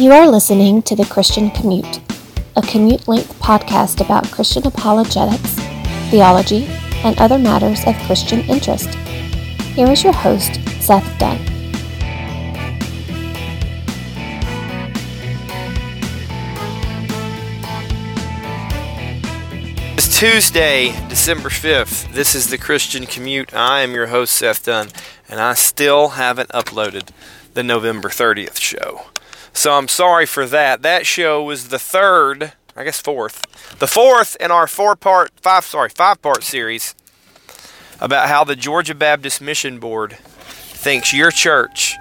You are listening to The Christian Commute, a commute length podcast about Christian apologetics, theology, and other matters of Christian interest. Here is your host, Seth Dunn. It's Tuesday, December 5th. This is the Christian Commute. I am your host, Seth Dunn, and I still haven't uploaded the November 30th show. So I'm sorry for that. That show was the third, I guess fourth, the fourth in our four part, five, sorry, five part series about how the Georgia Baptist Mission Board thinks your church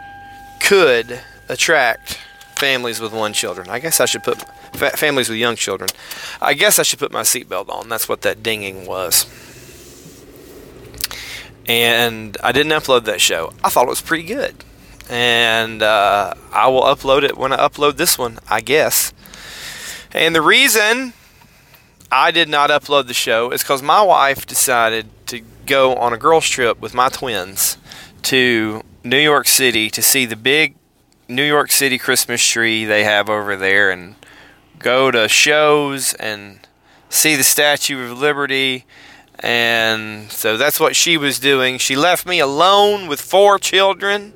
could attract families with one children. I guess I should put fa- families with young children. I guess I should put my seatbelt on. That's what that dinging was. And I didn't upload that show. I thought it was pretty good and uh, I will upload it when I upload this one, I guess. And the reason I did not upload the show is because my wife decided to go on a girls' trip with my twins to New York City to see the big New York City Christmas tree they have over there and go to shows and see the Statue of Liberty. And so that's what she was doing. She left me alone with four children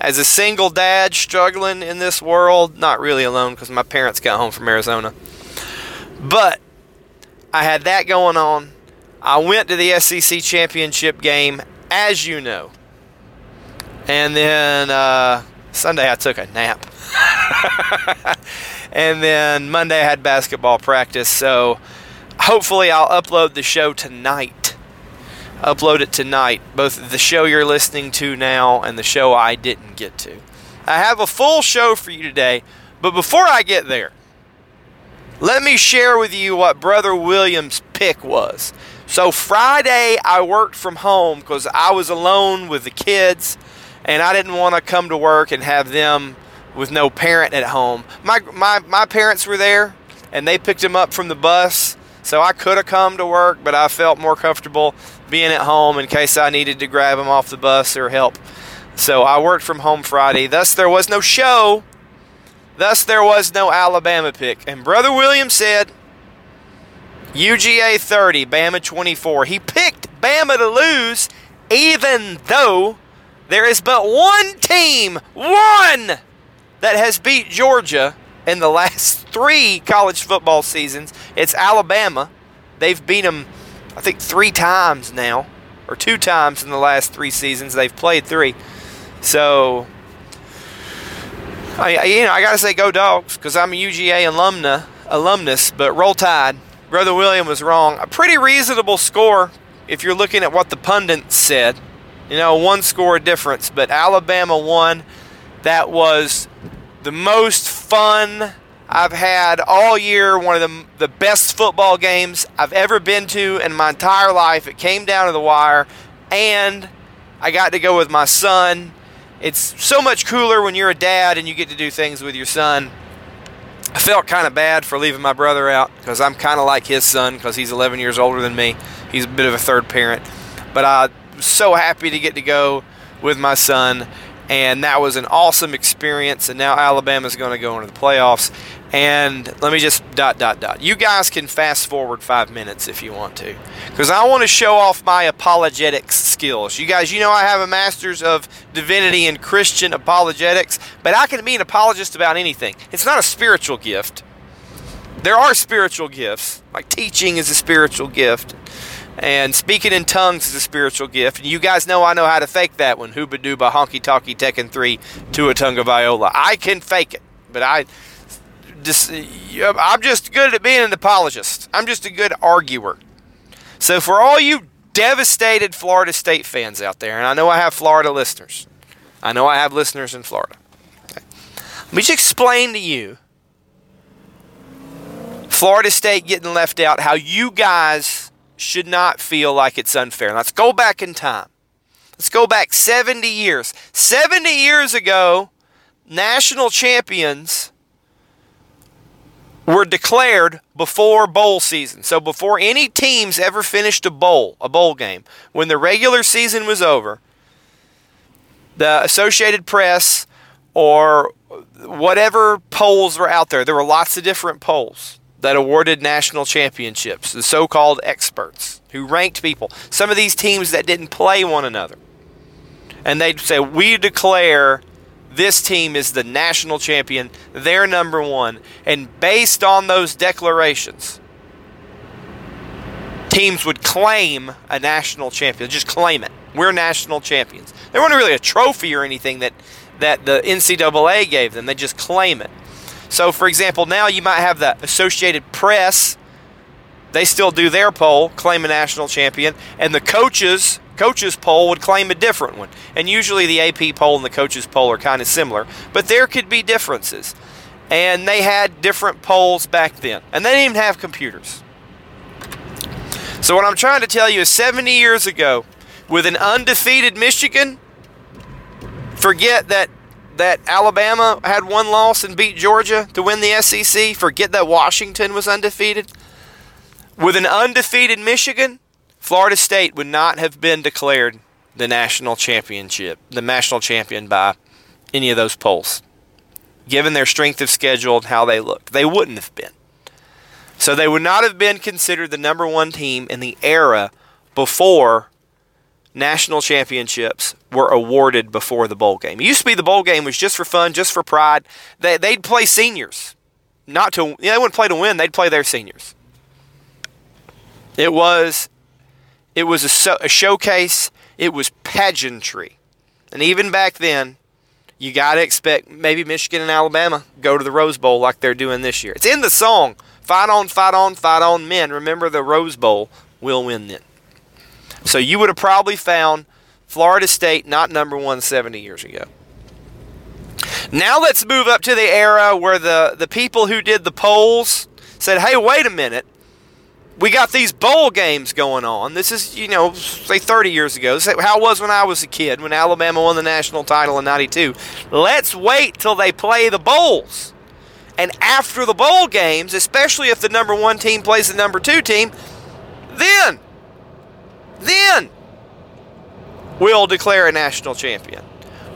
as a single dad struggling in this world, not really alone because my parents got home from Arizona. But I had that going on. I went to the SEC championship game, as you know. And then uh, Sunday I took a nap. and then Monday I had basketball practice. So hopefully I'll upload the show tonight upload it tonight, both the show you're listening to now and the show I didn't get to. I have a full show for you today, but before I get there, let me share with you what Brother William's pick was. So, Friday, I worked from home because I was alone with the kids and I didn't want to come to work and have them with no parent at home. My, my, my parents were there and they picked him up from the bus. So I could have come to work, but I felt more comfortable being at home in case I needed to grab him off the bus or help. So I worked from home Friday. Thus, there was no show. Thus, there was no Alabama pick. And Brother William said UGA 30, Bama 24. He picked Bama to lose, even though there is but one team, one, that has beat Georgia in the last three college football seasons. It's Alabama. They've beat them I think three times now, or two times in the last three seasons. They've played three. So, I, you know, I gotta say, go dogs, because I'm a UGA alumna, alumnus. But roll tide. Brother William was wrong. A pretty reasonable score if you're looking at what the pundits said. You know, one score difference, but Alabama won. That was the most fun I've had all year one of the, the best football games I've ever been to in my entire life. It came down to the wire, and I got to go with my son. It's so much cooler when you're a dad and you get to do things with your son. I felt kind of bad for leaving my brother out because I'm kind of like his son because he's 11 years older than me. He's a bit of a third parent. But I was so happy to get to go with my son and that was an awesome experience. And now Alabama's going to go into the playoffs. And let me just dot dot dot. You guys can fast forward five minutes if you want to, because I want to show off my apologetics skills. You guys, you know I have a master's of divinity in Christian apologetics, but I can be an apologist about anything. It's not a spiritual gift. There are spiritual gifts, like teaching is a spiritual gift, and speaking in tongues is a spiritual gift. And you guys know I know how to fake that one. Hooba dooba, honky talkie, Tekken 3, Tuatunga Viola. I can fake it, but I I'm just good at being an apologist. I'm just a good arguer. So for all you devastated Florida State fans out there, and I know I have Florida listeners. I know I have listeners in Florida. Okay. Let me just explain to you Florida State getting left out, how you guys should not feel like it's unfair. Let's go back in time. Let's go back 70 years. 70 years ago, national champions were declared before bowl season. So before any teams ever finished a bowl, a bowl game, when the regular season was over, the Associated Press or whatever polls were out there. There were lots of different polls that awarded national championships, the so called experts who ranked people. Some of these teams that didn't play one another. And they'd say, We declare this team is the national champion, they're number one. And based on those declarations, teams would claim a national champion, just claim it. We're national champions. There wasn't really a trophy or anything that, that the NCAA gave them, they just claim it. So, for example, now you might have the Associated Press. They still do their poll, claim a national champion, and the coaches coaches poll would claim a different one. And usually the AP poll and the coaches poll are kind of similar, but there could be differences. And they had different polls back then, and they didn't even have computers. So what I'm trying to tell you is 70 years ago, with an undefeated Michigan, forget that that Alabama had one loss and beat Georgia to win the SEC. Forget that Washington was undefeated. With an undefeated Michigan, Florida State would not have been declared the national championship, the national champion by any of those polls. Given their strength of schedule and how they looked, they wouldn't have been. So they would not have been considered the number one team in the era before national championships were awarded before the bowl game. It used to be the bowl game was just for fun, just for pride. They, they'd play seniors, not to. You know, they wouldn't play to win. They'd play their seniors. It was, it was a, a showcase. It was pageantry, and even back then, you got to expect maybe Michigan and Alabama go to the Rose Bowl like they're doing this year. It's in the song "Fight on, fight on, fight on, men." Remember the Rose Bowl will win then. So you would have probably found Florida State not number one 70 years ago. Now let's move up to the era where the, the people who did the polls said, hey, wait a minute. We got these bowl games going on. This is, you know, say 30 years ago. How it was when I was a kid, when Alabama won the national title in 92. Let's wait till they play the bowls. And after the bowl games, especially if the number one team plays the number two team, then then we'll declare a national champion.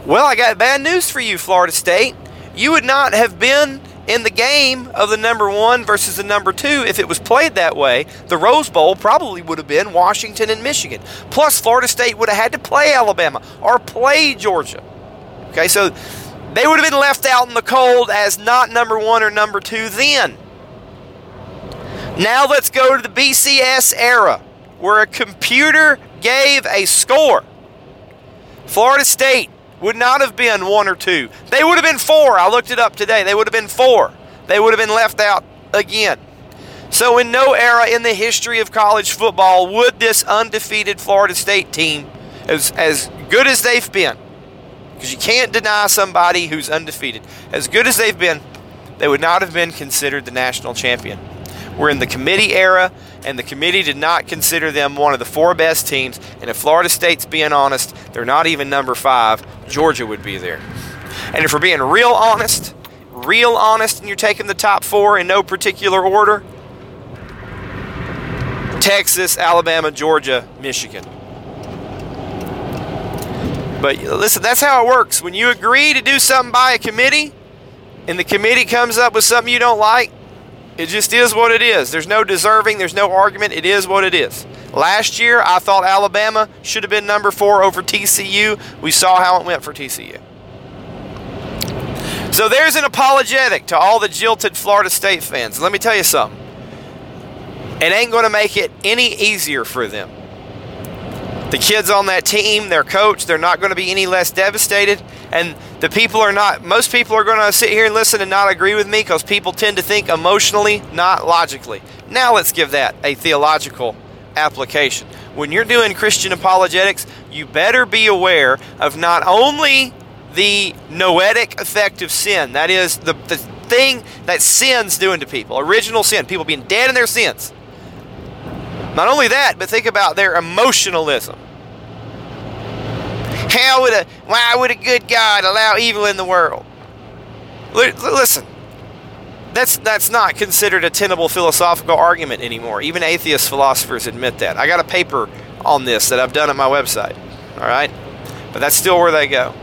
Well, I got bad news for you, Florida State. You would not have been in the game of the number one versus the number two if it was played that way. The Rose Bowl probably would have been Washington and Michigan. Plus, Florida State would have had to play Alabama or play Georgia. Okay, so they would have been left out in the cold as not number one or number two then. Now let's go to the BCS era where a computer gave a score. Florida State would not have been one or two. They would have been four. I looked it up today. They would have been four. They would have been left out again. So, in no era in the history of college football would this undefeated Florida State team, as, as good as they've been, because you can't deny somebody who's undefeated, as good as they've been, they would not have been considered the national champion. We're in the committee era, and the committee did not consider them one of the four best teams. And if Florida State's being honest, they're not even number five. Georgia would be there. And if we're being real honest, real honest, and you're taking the top four in no particular order Texas, Alabama, Georgia, Michigan. But listen, that's how it works. When you agree to do something by a committee, and the committee comes up with something you don't like, it just is what it is. There's no deserving, there's no argument. It is what it is. Last year, I thought Alabama should have been number four over TCU. We saw how it went for TCU. So there's an apologetic to all the jilted Florida State fans. Let me tell you something. It ain't going to make it any easier for them. The kids on that team, their coach, they're not going to be any less devastated. And the people are not, most people are going to sit here and listen and not agree with me because people tend to think emotionally, not logically. Now let's give that a theological application. When you're doing Christian apologetics, you better be aware of not only the noetic effect of sin, that is, the, the thing that sin's doing to people, original sin, people being dead in their sins. Not only that, but think about their emotionalism. How would a why would a good God allow evil in the world? listen, that's that's not considered a tenable philosophical argument anymore. Even atheist philosophers admit that. I got a paper on this that I've done at my website. All right, but that's still where they go.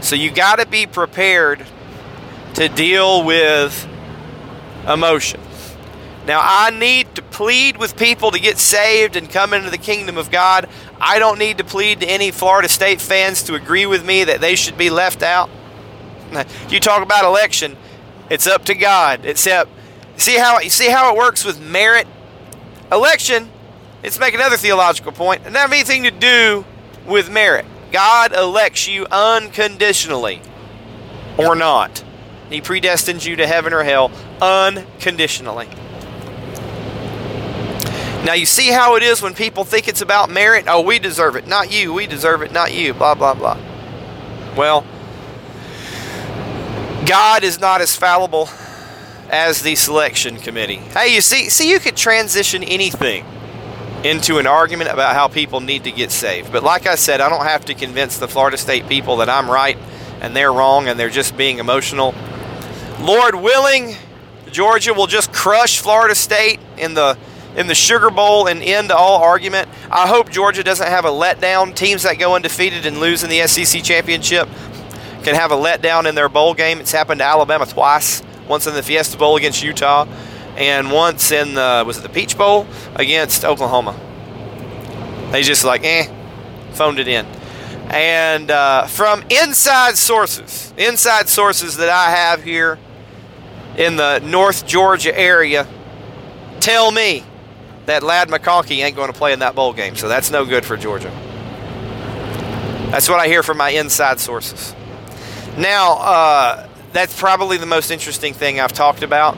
So you got to be prepared to deal with emotion. Now, I need to plead with people to get saved and come into the kingdom of God. I don't need to plead to any Florida State fans to agree with me that they should be left out. You talk about election, it's up to God. Except, see how you see how it works with merit. Election, let's make another theological point. Doesn't have anything to do with merit. God elects you unconditionally, or not. He predestines you to heaven or hell unconditionally. Now, you see how it is when people think it's about merit? Oh, we deserve it, not you. We deserve it, not you. Blah, blah, blah. Well, God is not as fallible as the selection committee. Hey, you see, see, you could transition anything into an argument about how people need to get saved. But like I said, I don't have to convince the Florida State people that I'm right and they're wrong and they're just being emotional. Lord willing, Georgia will just crush Florida State in the in the Sugar Bowl and end all argument. I hope Georgia doesn't have a letdown. Teams that go undefeated and lose in the SEC championship can have a letdown in their bowl game. It's happened to Alabama twice. Once in the Fiesta Bowl against Utah, and once in the was it the Peach Bowl against Oklahoma. They just like eh, phoned it in. And uh, from inside sources, inside sources that I have here in the North Georgia area, tell me that Ladd McConkey ain't going to play in that bowl game. So that's no good for Georgia. That's what I hear from my inside sources. Now, uh, that's probably the most interesting thing I've talked about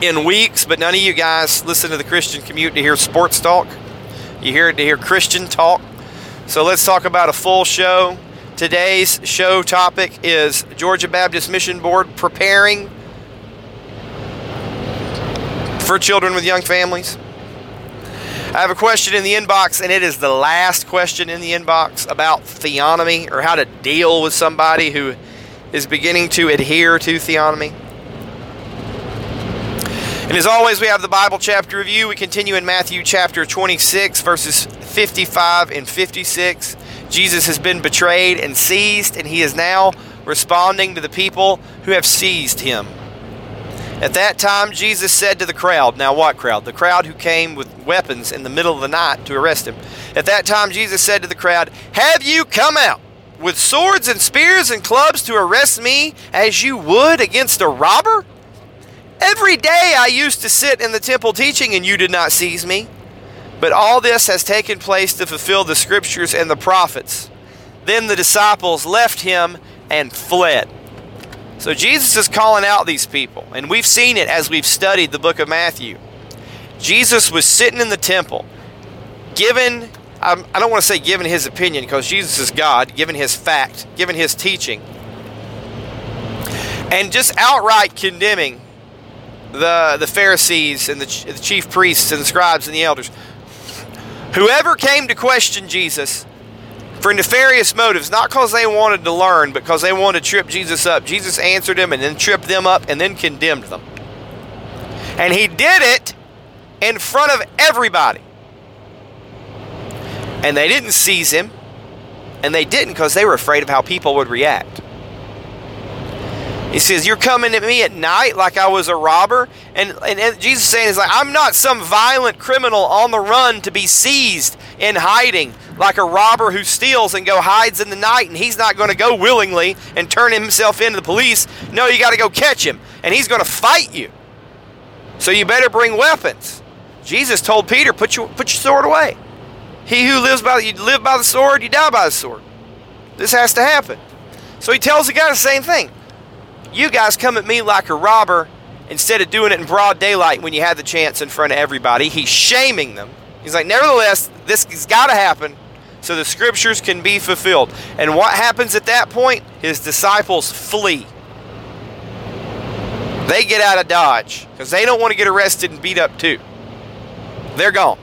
in weeks, but none of you guys listen to the Christian commute to hear sports talk. You hear it to hear Christian talk. So let's talk about a full show. Today's show topic is Georgia Baptist Mission Board preparing for children with young families. I have a question in the inbox, and it is the last question in the inbox about theonomy or how to deal with somebody who is beginning to adhere to theonomy. And as always, we have the Bible chapter review. We continue in Matthew chapter 26, verses 55 and 56. Jesus has been betrayed and seized, and he is now responding to the people who have seized him. At that time, Jesus said to the crowd, Now, what crowd? The crowd who came with weapons in the middle of the night to arrest him. At that time, Jesus said to the crowd, Have you come out with swords and spears and clubs to arrest me as you would against a robber? Every day I used to sit in the temple teaching, and you did not seize me. But all this has taken place to fulfill the scriptures and the prophets. Then the disciples left him and fled. So Jesus is calling out these people, and we've seen it as we've studied the book of Matthew. Jesus was sitting in the temple, given, I don't want to say given his opinion because Jesus is God, given his fact, given his teaching, and just outright condemning the, the Pharisees and the, the chief priests and the scribes and the elders. Whoever came to question Jesus for nefarious motives, not because they wanted to learn, but because they wanted to trip Jesus up. Jesus answered them and then tripped them up and then condemned them. And he did it in front of everybody. And they didn't seize him. And they didn't because they were afraid of how people would react. He says, You're coming at me at night like I was a robber. And, and, and Jesus saying is like, I'm not some violent criminal on the run to be seized in hiding like a robber who steals and go hides in the night and he's not going to go willingly and turn himself into the police. No, you got to go catch him and he's going to fight you. So you better bring weapons. Jesus told Peter, put your, put your sword away. He who lives by you live by the sword, you die by the sword. This has to happen. So he tells the guy the same thing. You guys come at me like a robber instead of doing it in broad daylight when you had the chance in front of everybody. He's shaming them. He's like, nevertheless, this has got to happen so the scriptures can be fulfilled. And what happens at that point? His disciples flee. They get out of Dodge because they don't want to get arrested and beat up too. They're gone.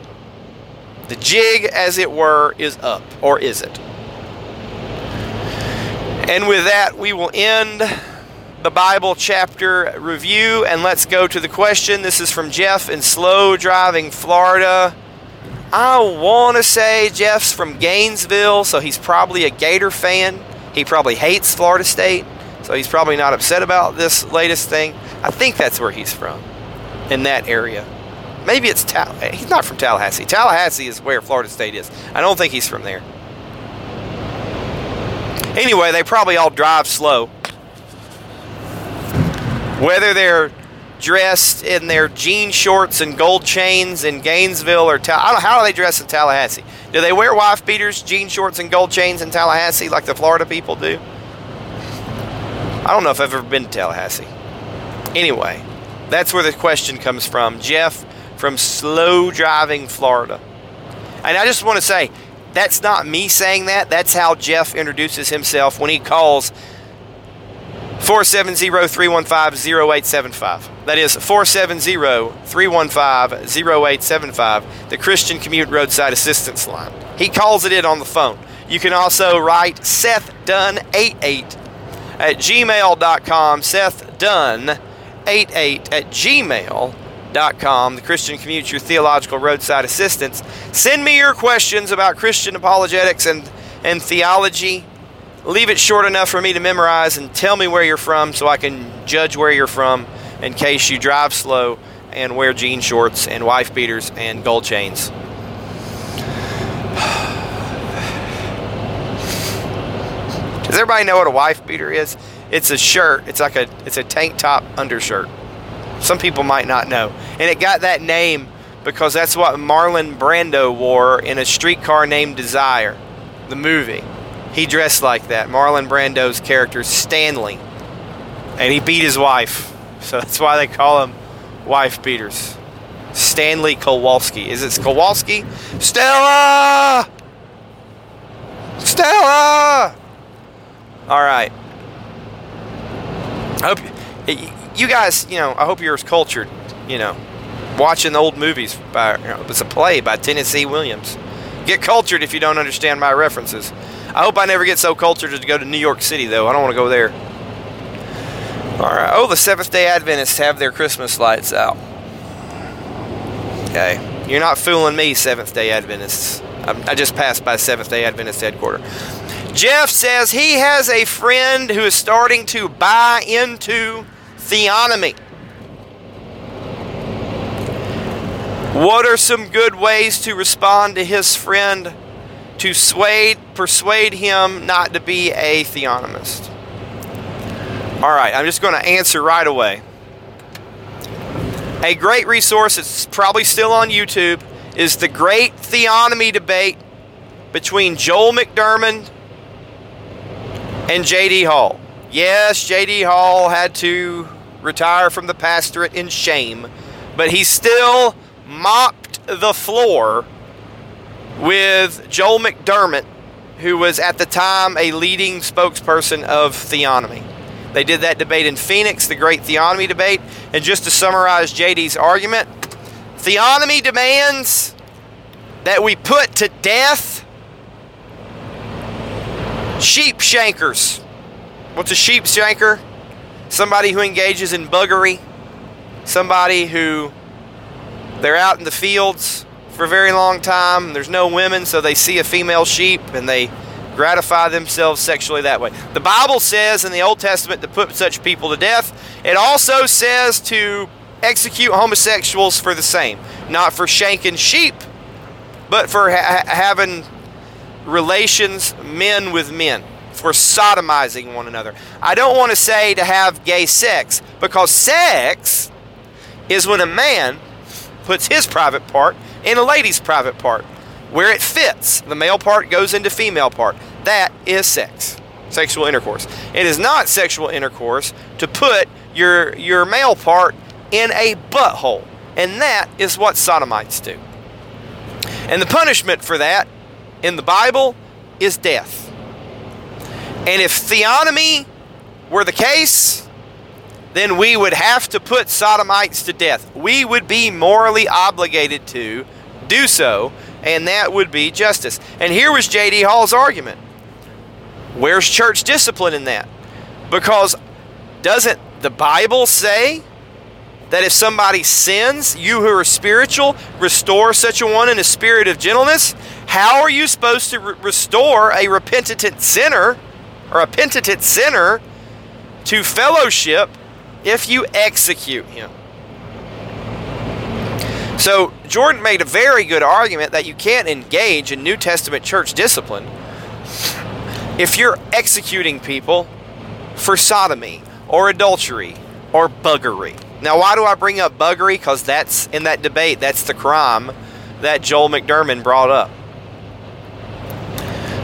The jig, as it were, is up, or is it? And with that, we will end the Bible chapter review and let's go to the question. This is from Jeff in Slow Driving, Florida. I want to say Jeff's from Gainesville, so he's probably a Gator fan. He probably hates Florida State, so he's probably not upset about this latest thing. I think that's where he's from, in that area. Maybe it's Tal. He's not from Tallahassee. Tallahassee is where Florida State is. I don't think he's from there. Anyway, they probably all drive slow. Whether they're dressed in their jean shorts and gold chains in Gainesville or I don't know how do they dress in Tallahassee. Do they wear wife beaters, jean shorts, and gold chains in Tallahassee like the Florida people do? I don't know if I've ever been to Tallahassee. Anyway, that's where the question comes from. Jeff from slow driving Florida. And I just want to say, that's not me saying that. That's how Jeff introduces himself when he calls 470-315-0875. That is 470-315-0875, the Christian Commute Roadside Assistance Line. He calls it in on the phone. You can also write Seth Dunn 88 at gmail.com, Seth Dunn 88 at gmail.com, the Christian Commute, your theological roadside assistance. Send me your questions about Christian apologetics and, and theology leave it short enough for me to memorize and tell me where you're from so I can judge where you're from in case you drive slow and wear jean shorts and wife beaters and gold chains. Does everybody know what a wife beater is? It's a shirt. It's like a it's a tank top undershirt. Some people might not know. And it got that name because that's what Marlon Brando wore in a streetcar named Desire, the movie he dressed like that. Marlon Brando's character, Stanley. And he beat his wife. So that's why they call him wife beaters. Stanley Kowalski. Is it Kowalski? Stella! Stella! All right. I hope you guys, you know, I hope you're as cultured, you know, watching old movies by, you know, it's a play by Tennessee Williams. Get cultured if you don't understand my references. I hope I never get so cultured to go to New York City, though. I don't want to go there. All right. Oh, the Seventh day Adventists have their Christmas lights out. Okay. You're not fooling me, Seventh day Adventists. I just passed by Seventh day Adventist headquarters. Jeff says he has a friend who is starting to buy into theonomy. What are some good ways to respond to his friend to sway, persuade him not to be a theonomist? All right, I'm just going to answer right away. A great resource that's probably still on YouTube is the Great Theonomy Debate between Joel McDurmon and J.D. Hall. Yes, J.D. Hall had to retire from the pastorate in shame, but he still mopped the floor with Joel McDurmon, who was at the time a leading spokesperson of theonomy. They did that debate in Phoenix, the great theonomy debate. And just to summarize JD's argument, theonomy demands that we put to death sheep shankers. What's a sheep shanker? Somebody who engages in buggery, somebody who they're out in the fields for a very long time. There's no women, so they see a female sheep and they gratify themselves sexually that way. The Bible says in the Old Testament to put such people to death. It also says to execute homosexuals for the same. Not for shanking sheep, but for ha- having relations men with men, for sodomizing one another. I don't want to say to have gay sex, because sex is when a man puts his private part in a lady's private part where it fits. The male part goes into female part. That is sex. Sexual intercourse. It is not sexual intercourse to put your your male part in a butthole. And that is what sodomites do. And the punishment for that in the Bible is death. And if theonomy were the case, then we would have to put sodomites to death. We would be morally obligated to do so, and that would be justice. And here was J.D. Hall's argument. Where's church discipline in that? Because doesn't the Bible say that if somebody sins, you who are spiritual, restore such a one in a spirit of gentleness? How are you supposed to re- restore a repentant sinner, or a penitent sinner to fellowship if you execute him. So, Jordan made a very good argument that you can't engage in New Testament church discipline if you're executing people for sodomy or adultery or buggery. Now, why do I bring up buggery? Because that's in that debate, that's the crime that Joel McDurmon brought up.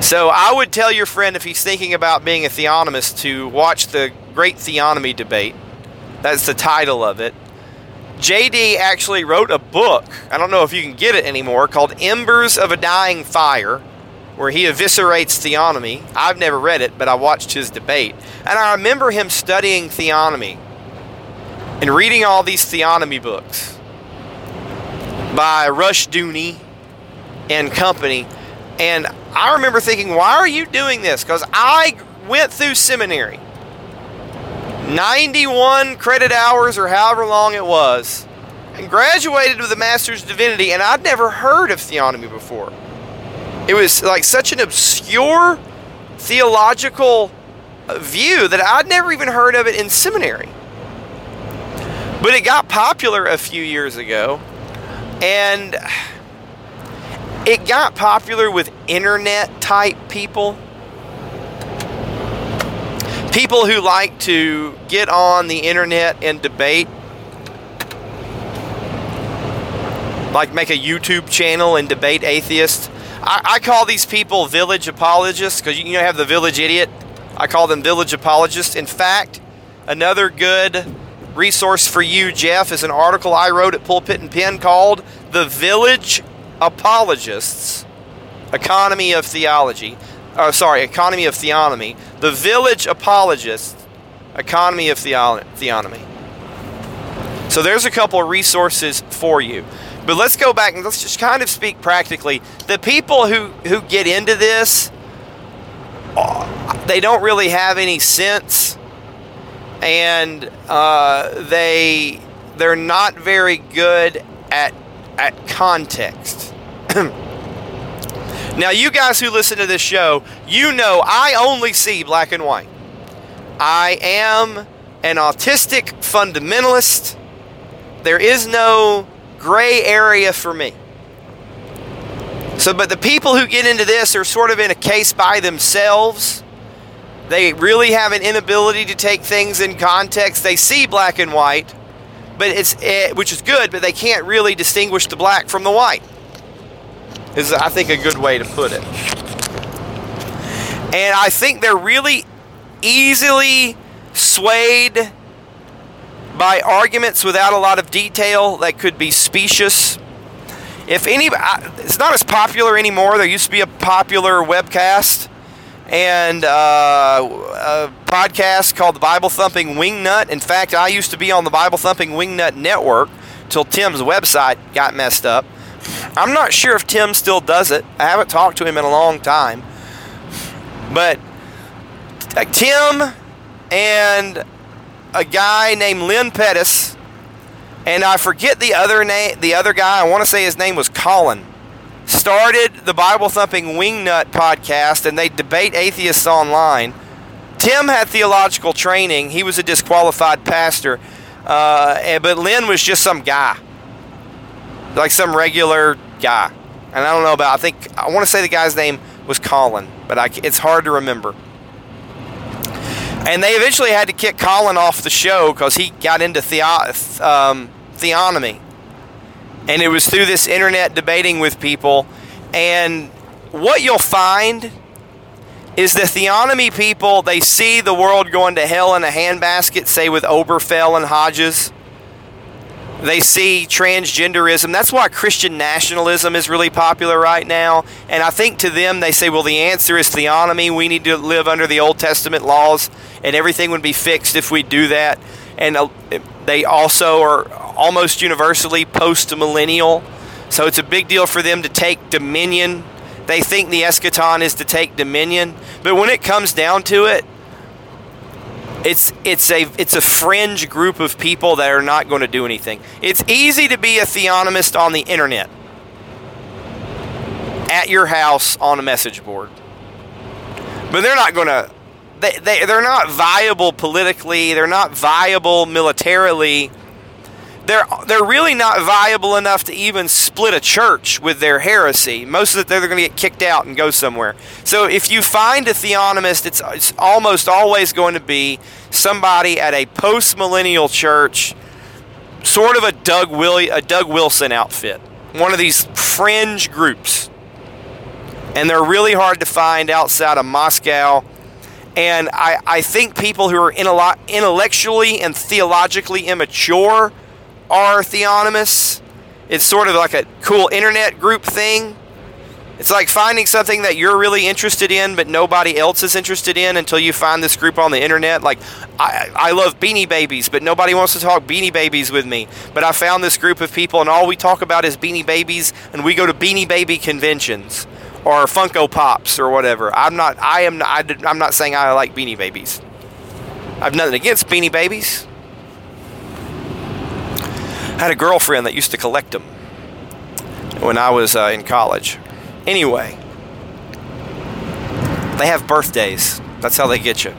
So I would tell your friend if he's thinking about being a theonomist to watch the Great Theonomy Debate. That's the title of it. JD actually wrote a book, I don't know if you can get it anymore, called Embers of a Dying Fire, where he eviscerates theonomy. I've never read it, but I watched his debate. And I remember him studying theonomy and reading all these theonomy books by Rushdoony and company. And I remember thinking, why are you doing this? Because I went through seminary. 91 credit hours or however long it was, and graduated with a Master's Divinity, and I'd never heard of theonomy before. It was like such an obscure theological view that I'd never even heard of it in seminary. But it got popular a few years ago, and it got popular with internet type people. People who like to get on the internet and debate. Like make a YouTube channel and debate atheists. I, I call these people village apologists because you know have the village idiot. I call them village apologists. In fact, another good resource for you, Jeff, is an article I wrote at Pulpit and Pen called The Village Apologists Economy of Theology. Oh, sorry, Economy of Theonomy. The Village Apologists Economy of Theonomy. So there's a couple of resources for you. But let's go back and let's just kind of speak practically. The people who, who get into this, uh, they don't really have any sense and uh, they they're not very good at at context. now, you guys who listen to this show, you know I only see black and white. I am an autistic fundamentalist. There is no gray area for me. So, but the people who get into this are sort of in a case by themselves. They really have an inability to take things in context. They see black and white, but it's it, which is good, but they can't really distinguish the black from the white. Is I think a good way to put it. And I think they're really easily swayed by arguments without a lot of detail that could be specious. If any, it's not as popular anymore. There used to be a popular webcast and uh, a podcast called the Bible Thumping Wingnut. In fact, I used to be on the Bible Thumping Wingnut Network till Tim's website got messed up. I'm not sure if Tim still does it. I haven't talked to him in a long time. But Tim and a guy named Lynn Pettis, and I forget the other name. The other guy, I want to say his name was Colin started the Bible Thumping Wingnut podcast and they debate atheists online. Tim had theological training. He was a disqualified pastor. Uh, but Lynn was just some guy. Like some regular guy. And I don't know about, I think, I want to say the guy's name was Colin, but I, it's hard to remember. And they eventually had to kick Colin off the show because he got into theo- um, theonomy and it was through this internet debating with people. And what you'll find is the theonomy people, they see the world going to hell in a handbasket, say with Obergefell and Hodges. They see transgenderism. That's why Christian nationalism is really popular right now. And I think to them, they say, well, the answer is theonomy. We need to live under the Old Testament laws, and everything would be fixed if we do that. And uh, they also are almost universally post millennial. So it's a big deal for them to take dominion. They think the eschaton is to take dominion. But when it comes down to it, it's it's a it's a fringe group of people that are not going to do anything. It's easy to be a theonomist on the internet. At your house on a message board. But they're not going to they, they, they're not viable politically, they're not viable militarily. They're, they're really not viable enough to even split a church with their heresy. Most of it, they're going to get kicked out and go somewhere. So if you find a theonomist, it's, it's almost always going to be somebody at a post millennial church, sort of a Doug, Will- a Doug Wilson outfit, one of these fringe groups. And they're really hard to find outside of Moscow and I, I think people who are intellectually and theologically immature are theonomists. It's sort of like a cool internet group thing. It's like finding something that you're really interested in, but nobody else is interested in until you find this group on the internet. Like, I, I love Beanie Babies, but nobody wants to talk Beanie Babies with me. But I found this group of people, and all we talk about is Beanie Babies, and we go to Beanie Baby conventions or Funko Pops or whatever. I'm not. I am. I, am not saying I like Beanie Babies. I've nothing against Beanie Babies. Had a girlfriend that used to collect them when I was uh, in college. Anyway, they have birthdays. That's how they get you.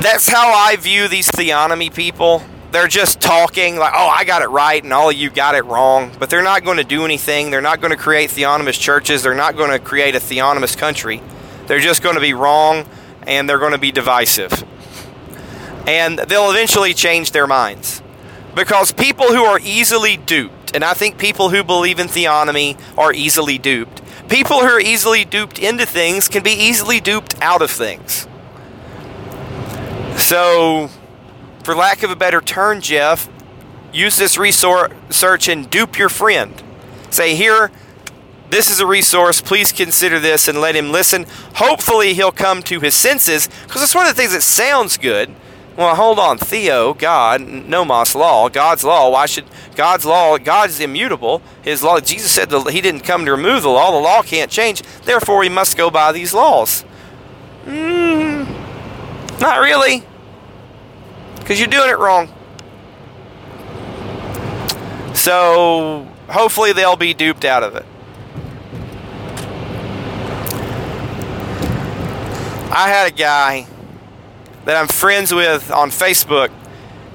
That's how I view these theonomy people they're just talking like, oh, I got it right and all of you got it wrong. But they're not going to do anything. They're not going to create theonomous churches. They're not going to create a theonomous country. They're just going to be wrong and they're going to be divisive. And they'll eventually change their minds. Because people who are easily duped, and I think people who believe in theonomy are easily duped, people who are easily duped into things can be easily duped out of things. So for lack of a better term, Jeff, use this research and dupe your friend. Say, here, this is a resource. Please consider this and let him listen. Hopefully, he'll come to his senses because it's one of the things that sounds good. Well, hold on, Theo, God, nomos law, God's law. Why should God's law? God's immutable. His law. Jesus said that He didn't come to remove the law. The law can't change. Therefore, we must go by these laws. Mm, not really because you're doing it wrong. So hopefully they'll be duped out of it. I had a guy that I'm friends with on Facebook,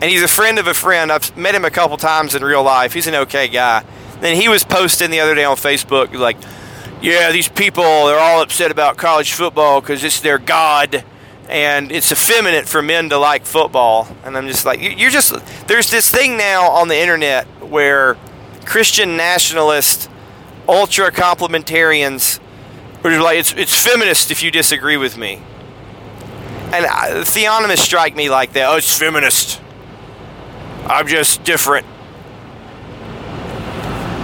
and he's a friend of a friend. I've met him a couple times in real life. He's an okay guy. Then he was posting the other day on Facebook, like, yeah, these people, they're all upset about college football because it's their God and it's effeminate for men to like football. And I'm just like, you're just, there's this thing now on the internet where Christian nationalists, ultra complementarians, are like, it's, it's feminist if you disagree with me. And uh, I, theonomists strike me like that. Oh, it's feminist. I'm just different.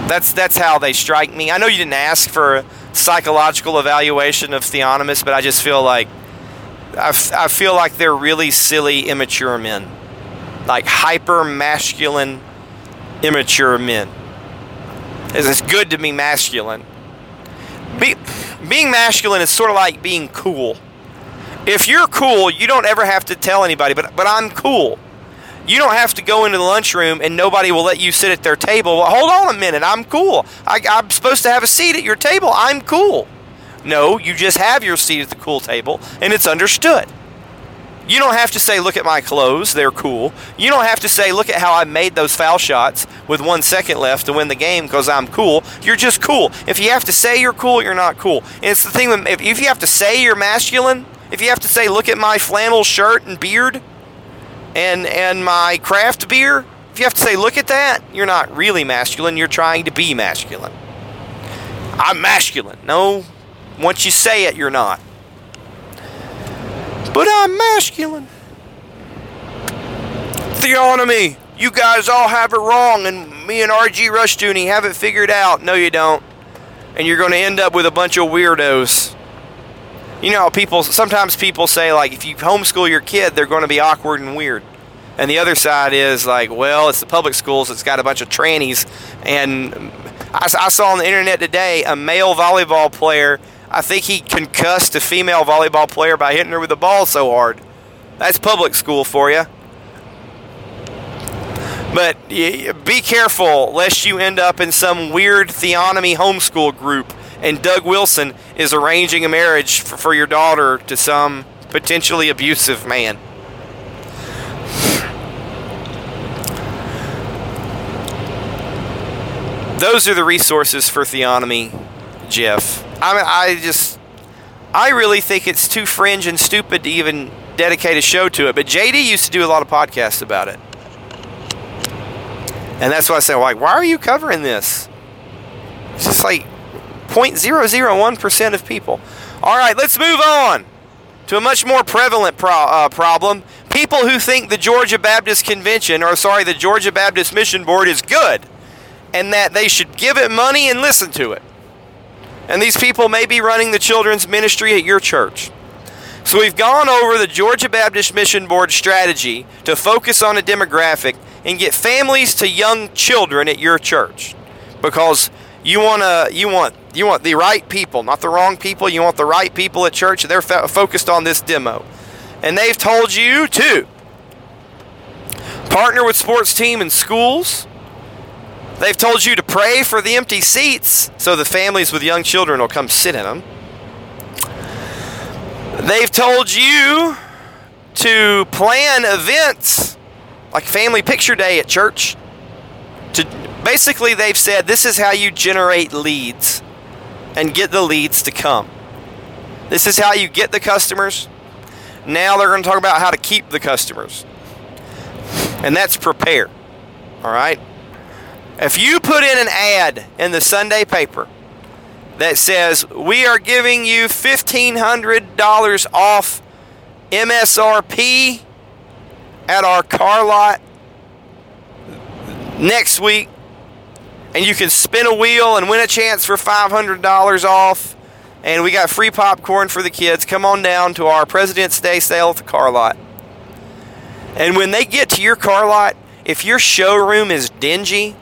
That's that's how they strike me. I know you didn't ask for a psychological evaluation of theonomists, but I just feel like I, f- I feel like they're really silly, immature men. Like hyper masculine, immature men. It's good to be masculine. Be, being masculine is sort of like being cool. If you're cool, you don't ever have to tell anybody, but, but I'm cool. You don't have to go into the lunchroom and nobody will let you sit at their table. Well, hold on a minute, I'm cool. I, I'm supposed to have a seat at your table. I'm cool. No, you just have your seat at the cool table and it's understood. You don't have to say, look at my clothes, they're cool. You don't have to say, look at how I made those foul shots with one second left to win the game because I'm cool. You're just cool. If you have to say you're cool, you're not cool. And it's the thing, if, if you have to say you're masculine, if you have to say, look at my flannel shirt and beard and, and my craft beer, if you have to say, look at that, you're not really masculine, you're trying to be masculine. I'm masculine. No, once you say it, you're not. But I'm masculine. Theonomy. You guys all have it wrong, and me and RG Rushdoony have it figured out. No, you don't. And you're going to end up with a bunch of weirdos. You know, people sometimes people say like if you homeschool your kid, they're going to be awkward and weird. And the other side is like, well, it's the public schools. It's got a bunch of trannies. And I, I saw on the internet today a male volleyball player I think he concussed a female volleyball player by hitting her with a ball so hard. That's public school for you. But be careful lest you end up in some weird theonomy homeschool group and Doug Wilson is arranging a marriage for, for your daughter to some potentially abusive man. Those are the resources for theonomy, Jeff. I mean, I just, I really think it's too fringe and stupid to even dedicate a show to it. But JD used to do a lot of podcasts about it. And that's why I said, like, why are you covering this? It's just like 0.001% of people. All right, let's move on to a much more prevalent pro- uh, problem. People who think the Georgia Baptist Convention, or sorry, the Georgia Baptist Mission Board is good and that they should give it money and listen to it. And these people may be running the children's ministry at your church. So we've gone over the Georgia Baptist Mission Board strategy to focus on a demographic and get families to young children at your church because you want to you want you want the right people, not the wrong people. You want the right people at church. They're fo- focused on this demo, and they've told you to partner with sports team and schools. They've told you to pray for the empty seats so the families with young children will come sit in them. They've told you to plan events like Family Picture Day at church. To basically, they've said this is how you generate leads and get the leads to come. This is how you get the customers. Now they're going to talk about how to keep the customers, and that's prepare. All right. If you put in an ad in the Sunday paper that says we are giving you $1,500 off MSRP at our car lot next week, and you can spin a wheel and win a chance for $500 off, and we got free popcorn for the kids. Come on down to our President's Day sale at the car lot. And when they get to your car lot, if your showroom is dingy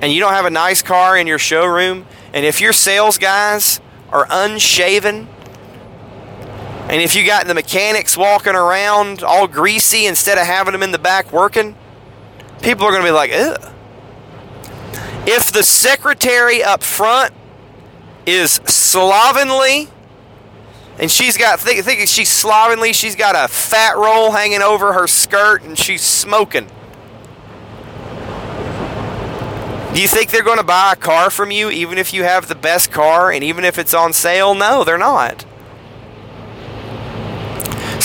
and you don't have a nice car in your showroom, and if your sales guys are unshaven, and if you got the mechanics walking around all greasy instead of having them in the back working, people are going to be like, ugh. If the secretary up front is slovenly, and she's got, think, think she's slovenly, she's got a fat roll hanging over her skirt and she's smoking. Do you think they're going to buy a car from you even if you have the best car and even if it's on sale? No, they're not.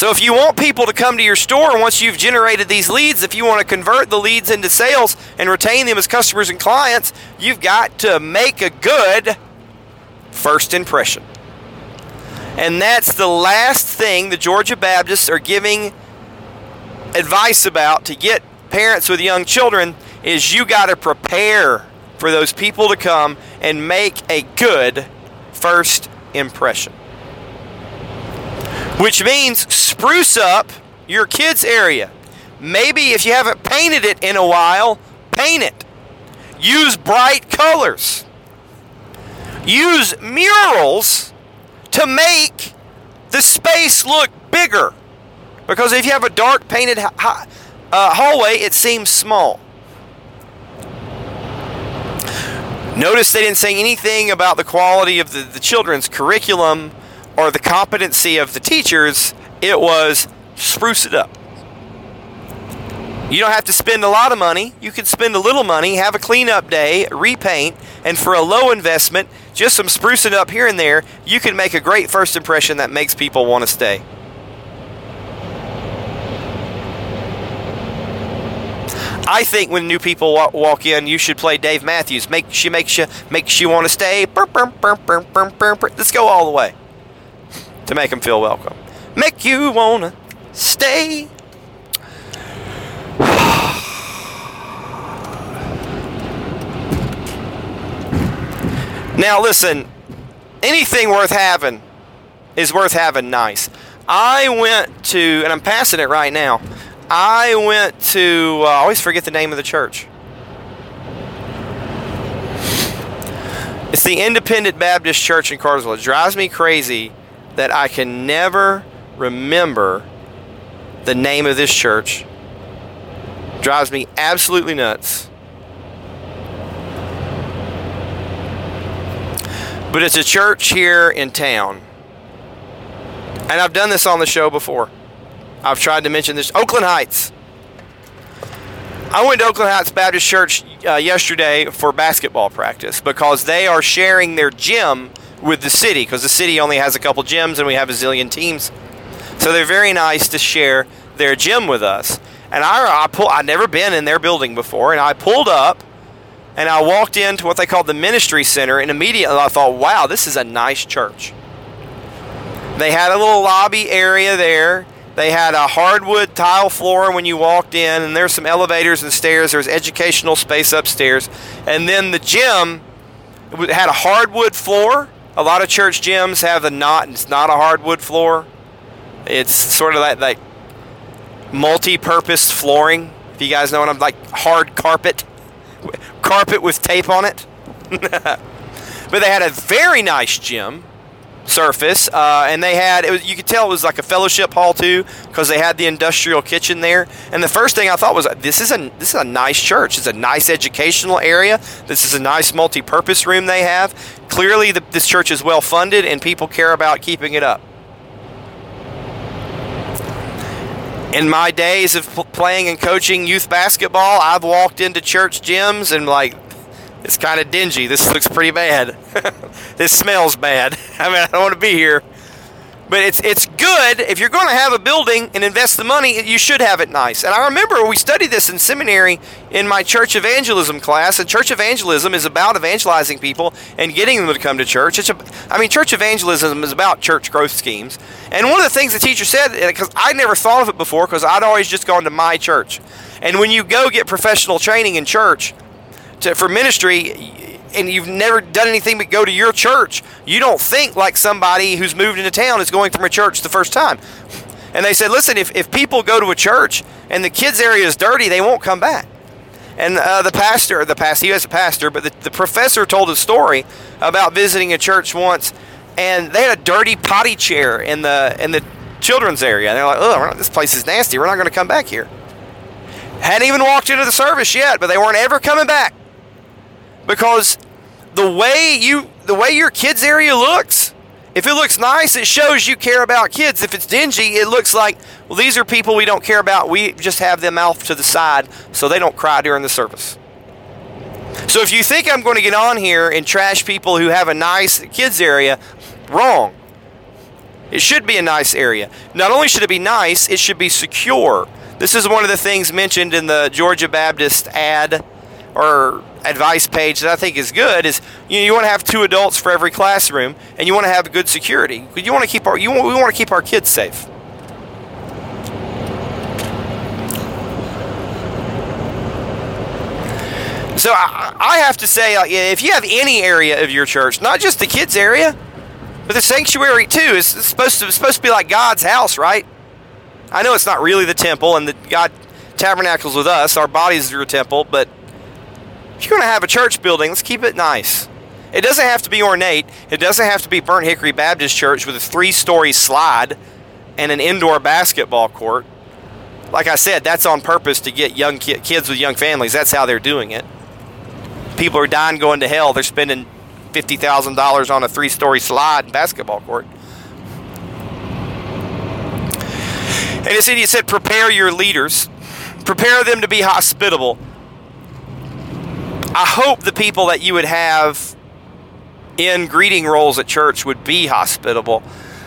So if you want people to come to your store once you've generated these leads, if you want to convert the leads into sales and retain them as customers and clients, you've got to make a good first impression. And that's the last thing the Georgia Baptists are giving advice about to get parents with young children is you got to prepare for those people to come and make a good first impression. Which means spruce up your kids' area. Maybe if you haven't painted it in a while, paint it. Use bright colors. Use murals to make the space look bigger. Because if you have a dark painted uh, hallway, it seems small. Notice they didn't say anything about the quality of the, the children's curriculum or the competency of the teachers. It was spruce it up. You don't have to spend a lot of money. You can spend a little money, have a cleanup day, repaint, and for a low investment, just some sprucing up here and there, you can make a great first impression that makes people want to stay. I think when new people walk, in, you should play Dave Matthews. Make she makes you makes you want to stay. Let's go all the way to make them feel welcome. Make you wanna stay. Now listen, anything worth having is worth having nice. I went to, and I'm passing it right now. I went to, uh, I always forget the name of the church. It's the Independent Baptist Church in Cartersville. It drives me crazy that I can never remember the name of this church. Drives me absolutely nuts. But it's a church here in town. And I've done this on the show before. I've tried to mention this. Oakland Heights. I went to Oakland Heights Baptist Church uh, yesterday for basketball practice because they are sharing their gym with the city because the city only has a couple gyms and we have a zillion teams. So they're very nice to share their gym with us. And I, I pull, I'd never been in their building before, and I pulled up and I walked into what they called the ministry center, and immediately I thought, wow, this is a nice church. They had a little lobby area there. They had a hardwood tile floor when you walked in, and there's some elevators and stairs. There's educational space upstairs. And then the gym had a hardwood floor. A lot of church gyms have the not, it's not a hardwood floor. It's sort of like, like multi purpose flooring. If you guys know what I'm like, hard carpet. Carpet with tape on it. but they had a very nice gym surface, uh, and they had it was, you could tell it was like a fellowship hall too, because they had the industrial kitchen there. And the first thing I thought was, this is a this is a nice church. It's a nice educational area. This is a nice multi-purpose room they have. Clearly, the, this church is well funded, and people care about keeping it up. In my days of playing and coaching youth basketball, I've walked into church gyms and like it's kind of dingy. This looks pretty bad. this smells bad. I mean, I don't want to be here. But it's it's good if you're going to have a building and invest the money, you should have it nice. And I remember we studied this in seminary in my church evangelism class. And church evangelism is about evangelizing people and getting them to come to church. It's a, I mean, church evangelism is about church growth schemes. And one of the things the teacher said, uh, because I never thought of it before, because I'd always just gone to my church. And when you go get professional training in church, to, for ministry and you've never done anything but go to your church, you don't think like somebody who's moved into town is going from a church the first time. And they said, listen, if, if people go to a church and the kids' area is dirty, they won't come back. And uh, the pastor, the pastor, he was a pastor, but the, the professor told a story about visiting a church once, and they had a dirty potty chair in the in the children's area. And they're like, oh, this place is nasty. We're not going to come back here. Hadn't even walked into the service yet, but they weren't ever coming back because the way you the way your kids area looks if it looks nice it shows you care about kids. If it's dingy it looks like well these are people we don't care about. We just have them off to the side so they don't cry during the service. So if you think i'm going to get on here and trash people who have a nice kids area wrong. It should be a nice area. Not only should it be nice it should be secure. This is one of the things mentioned in the georgia baptist ad or advice page that I think is good is you, know, you want to have two adults for every classroom, and you want to have good security. You want to keep our you want, we want to keep our kids safe. So I, I have to say, if you have any area of your church, not just the kids area, but the sanctuary too, is supposed to supposed to be like God's house, right? I know it's not really the temple, and God tabernacles with us. Our bodies are a temple, but if you're going to have a church building, let's keep it nice. It doesn't have to be ornate. It doesn't have to be Burnt Hickory Baptist Church with a three story slide and an indoor basketball court. Like I said, that's on purpose to get young ki- kids with young families. That's how they're doing it. People are dying going to hell. They're spending $50,000 on a three story slide and basketball court. And said, it said, prepare your leaders, prepare them to be hospitable I hope the people that you would have in greeting roles at church would be hospitable.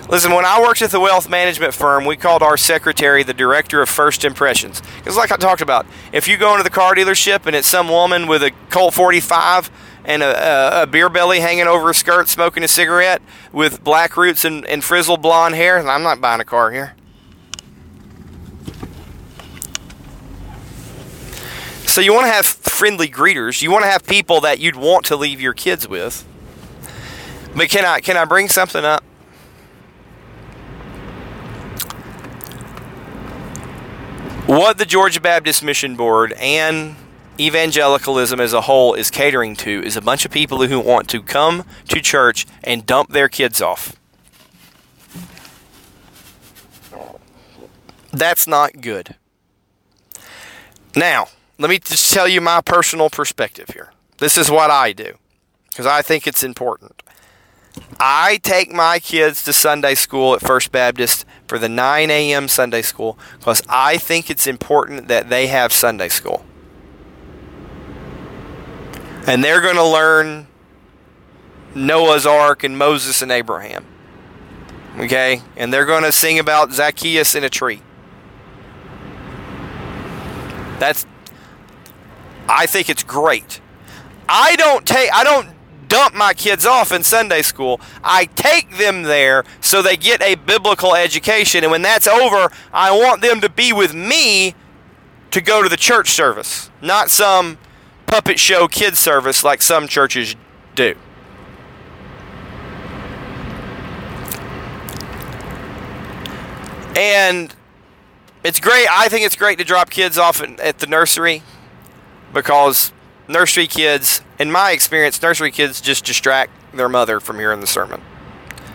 Listen, when I worked at the wealth management firm, we called our secretary the director of first impressions. Because, like I talked about, if you go into the car dealership and it's some woman with a Colt 45 and a, a, a beer belly hanging over her skirt, smoking a cigarette with black roots and, and frizzled blonde hair, I'm not buying a car here. So you want to have friendly greeters. You want to have people that you'd want to leave your kids with. But can I can I bring something up? What the Georgia Baptist Mission Board and evangelicalism as a whole is catering to is a bunch of people who want to come to church and dump their kids off. That's not good. Now, let me just tell you my personal perspective here. This is what I do because I think it's important. I take my kids to Sunday school at First Baptist for the 9 a.m. Sunday school because I think it's important that they have Sunday school. And they're going to learn Noah's Ark and Moses and Abraham. Okay? And they're going to sing about Zacchaeus in a tree. That's I think it's great. I don't take I don't dump my kids off in Sunday school. I take them there so they get a biblical education and when that's over, I want them to be with me to go to the church service, not some puppet show kids service like some churches do. And it's great. I think it's great to drop kids off at the nursery because nursery kids, in my experience, nursery kids just distract their mother from hearing the sermon.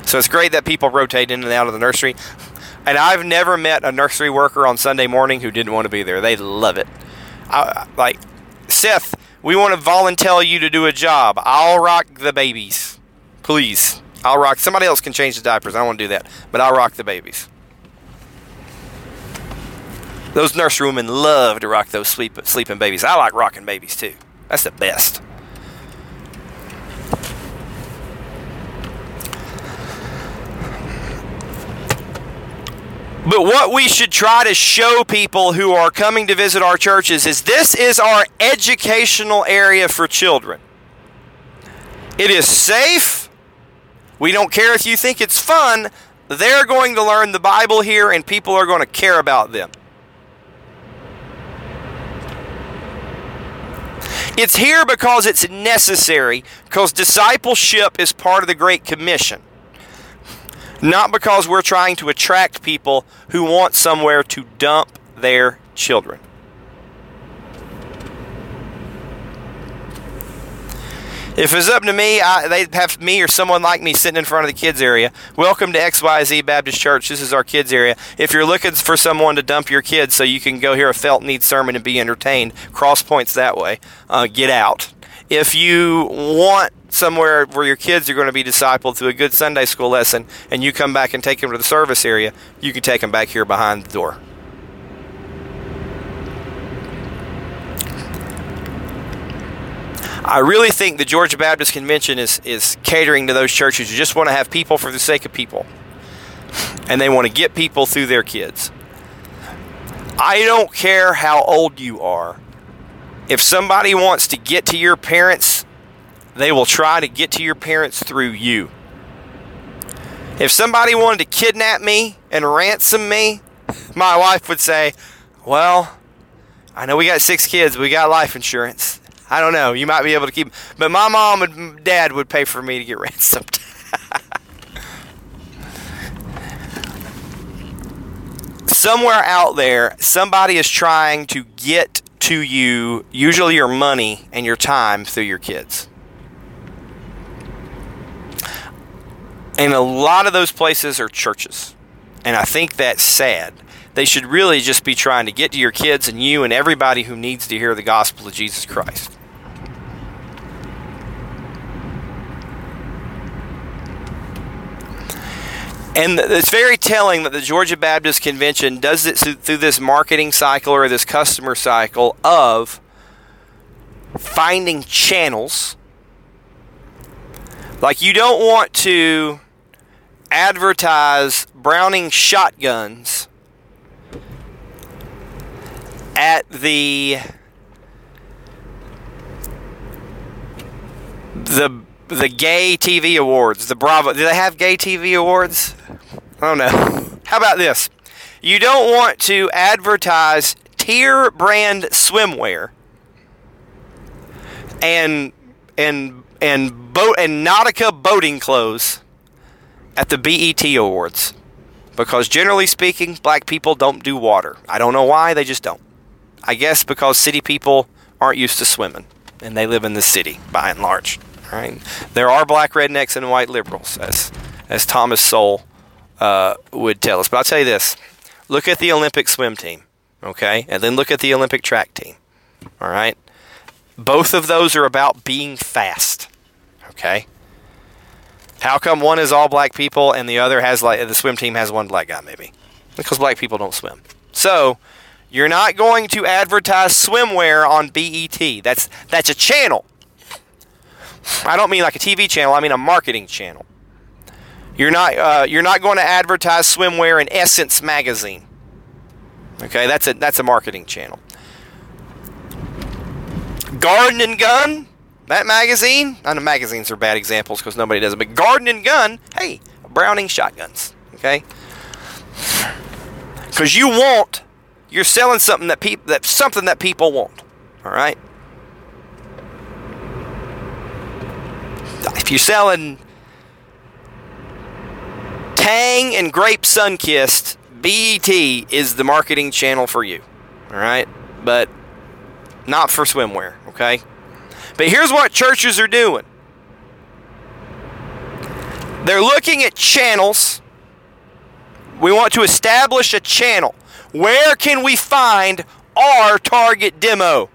So it's great that people rotate in and out of the nursery. And I've never met a nursery worker on Sunday morning who didn't want to be there. They love it. I, like, Seth, we want to volunteer you to do a job. I'll rock the babies. Please. I'll rock. Somebody else can change the diapers. I don't want to do that. But I'll rock the babies. Those nurserywomen love to rock those sleep, sleeping babies. I like rocking babies too. That's the best. But what we should try to show people who are coming to visit our churches is this is our educational area for children. It is safe. We don't care if you think it's fun. They're going to learn the Bible here, and people are going to care about them. It's here because it's necessary, because discipleship is part of the Great Commission not because we're trying to attract people who want somewhere to dump their children. If it's up to me, I, they'd have me or someone like me sitting in front of the kids area. Welcome to XYZ Baptist Church. This is our kids area. If you're looking for someone to dump your kids so you can go hear a felt need sermon and be entertained, cross points that way. Uh, get out. If you want somewhere where your kids are going to be discipled through a good Sunday school lesson and you come back and take them to the service area, you can take them back here behind the door. I really think the Georgia Baptist Convention is, is catering to those churches who just want to have people for the sake of people. And they want to get people through their kids. I don't care how old you are. If somebody wants to get to your parents they will try to get to your parents through you. If somebody wanted to kidnap me and ransom me, my wife would say, Well, I know we got six kids, we got life insurance. I don't know, you might be able to keep, but my mom and dad would pay for me to get ransomed. Somewhere out there, somebody is trying to get to you, usually your money and your time through your kids. And a lot of those places are churches. And I think that's sad. They should really just be trying to get to your kids and you and everybody who needs to hear the gospel of Jesus Christ. And it's very telling that the Georgia Baptist Convention does it through this marketing cycle or this customer cycle of finding channels. Like, you don't want to advertise Browning shotguns at the the the gay TV awards, the Bravo. Do they have gay TV awards? I don't know. How about this? You don't want to advertise TYR brand swimwear and and and boat and Nautica boating clothes at the BET Awards because generally speaking, black people don't do water. I don't know why, they just don't. I guess because city people aren't used to swimming and they live in the city by and large. Right? There are black rednecks and white liberals, as, as Thomas Sowell uh, would tell us. But I'll tell you this look at the Olympic swim team, okay? And then look at the Olympic track team, all right? Both of those are about being fast, okay? How come one is all black people and the other has like the swim team has one black guy maybe? Because black people don't swim. So, you're not going to advertise swimwear on BET. That's that's a channel. I don't mean like a TV channel. I mean a marketing channel. You're not uh, you're not going to advertise swimwear in Essence magazine. Okay, that's a that's a marketing channel. Garden and Gun, that magazine. I know magazines are bad examples because nobody does it, but Garden and Gun, hey, Browning shotguns. Okay, because you want you're selling something that people that something that people want. All right. If you're selling Tang and Grape Sunkist, BET is the marketing channel for you. All right, but not for swimwear. Okay. But here's what churches are doing. They're looking at channels. We want to establish a channel. Where can we find our target demo?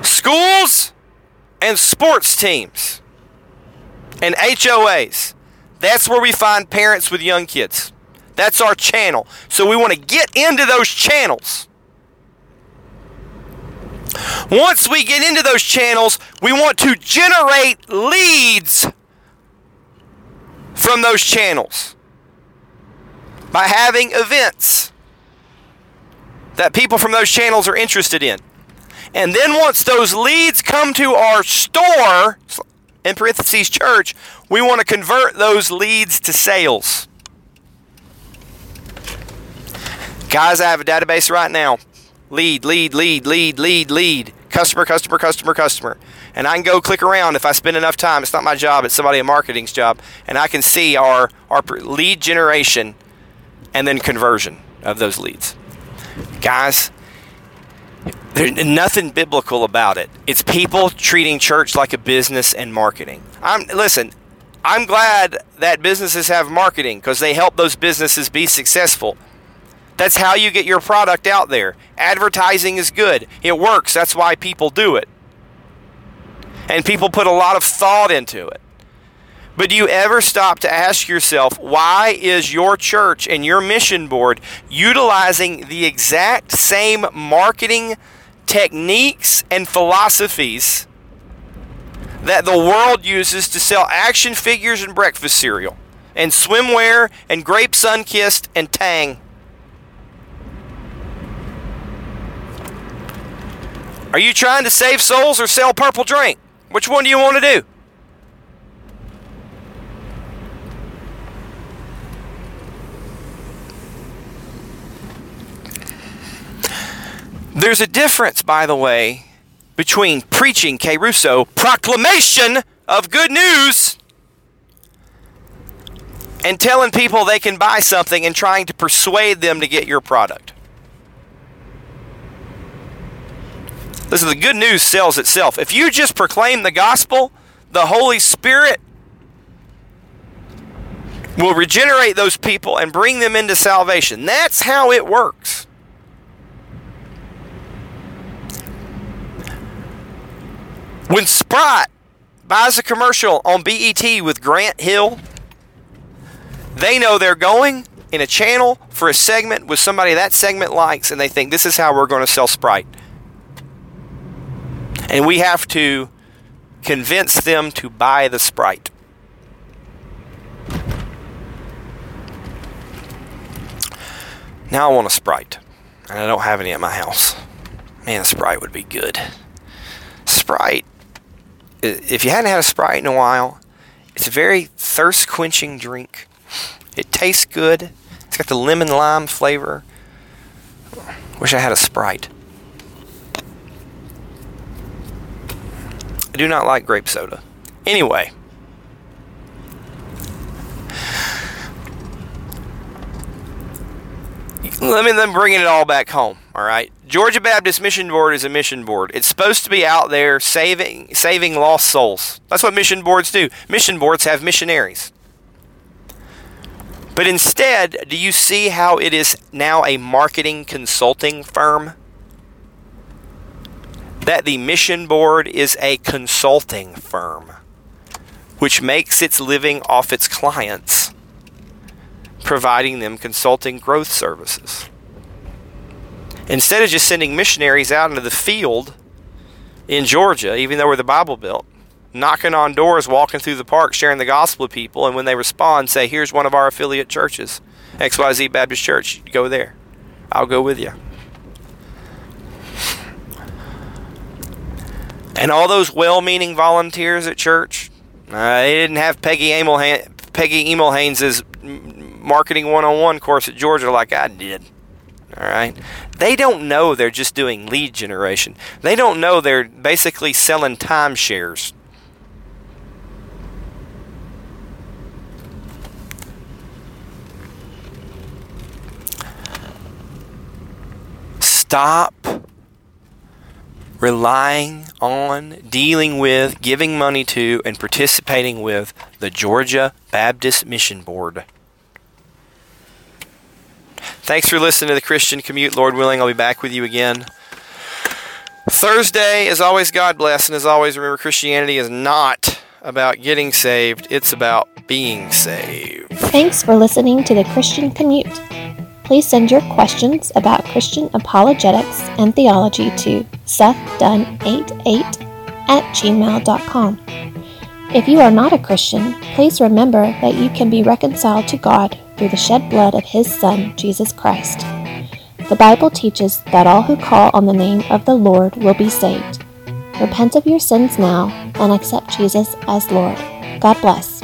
Schools and sports teams and HOAs. That's where we find parents with young kids. That's our channel. So we want to get into those channels. Once we get into those channels, we want to generate leads from those channels by having events that people from those channels are interested in. And then once those leads come to our store, in parentheses church, we want to convert those leads to sales. Guys, I have a database right now. Lead, lead, lead, lead, lead, lead. Customer, customer, customer, customer. And I can go click around if I spend enough time. It's not my job, it's somebody in marketing's job. And I can see our, our lead generation and then conversion of those leads. Guys, there's nothing biblical about it. It's people treating church like a business and marketing. I'm listen, I'm glad that businesses have marketing because they help those businesses be successful. That's how you get your product out there. Advertising is good. It works. That's why people do it. And people put a lot of thought into it. But do you ever stop to ask yourself, why is your church and your mission board utilizing the exact same marketing techniques and philosophies that the world uses to sell action figures and breakfast cereal, and swimwear, and grape Sunkist, and tang? Are you trying to save souls or sell purple drink? Which one do you want to do? There's a difference, by the way, between preaching, kerusso, proclamation of good news, and telling people they can buy something and trying to persuade them to get your product. Listen, the good news sells itself. If you just proclaim the gospel, the Holy Spirit will regenerate those people and bring them into salvation. That's how it works. When Sprite buys a commercial on BET with Grant Hill, they know they're going in a channel for a segment with somebody that segment likes, and they think this is how we're going to sell Sprite. And we have to convince them to buy the Sprite. Now I want a Sprite, and I don't have any at my house. Man, a Sprite would be good. Sprite if you hadn't had a Sprite in a while, it's a very thirst quenching drink. It tastes good. It's got the lemon lime flavor. Wish I had a Sprite. I do not like grape soda. Anyway. Let me then bring it all back home. All right. Georgia Baptist Mission Board is a mission board. It's supposed to be out there saving saving lost souls. That's what mission boards do. Mission boards have missionaries. But instead, do you see how it is now a marketing consulting firm? That the mission board is a consulting firm. which makes its living off its clients, providing them consulting growth services. Instead of just sending missionaries out into the field in Georgia, even though we're the Bible Belt, knocking on doors, walking through the park, sharing the gospel with people, and when they respond, say, Here's one of our affiliate churches, XYZ Baptist Church. Go there. I'll go with you. And all those well-meaning volunteers at church, uh, they didn't have Peggy Emil, Peggy Emil Haynes's marketing one-on-one course at Georgia like I did. All right, they don't know they're just doing lead generation. They don't know they're basically selling timeshares. Stop relying on, dealing with, giving money to, and participating with the Georgia Baptist Mission Board. Thanks for listening to the Christian Commute. Lord willing, I'll be back with you again. Thursday, as always, God bless. And as always, remember Christianity is not about getting saved, it's about being saved. Thanks for listening to the Christian Commute. Please send your questions about Christian apologetics and theology to sethdunn88 at gmail.com. If you are not a Christian, please remember that you can be reconciled to God through the shed blood of His Son, Jesus Christ. The Bible teaches that all who call on the name of the Lord will be saved. Repent of your sins now and accept Jesus as Lord. God bless.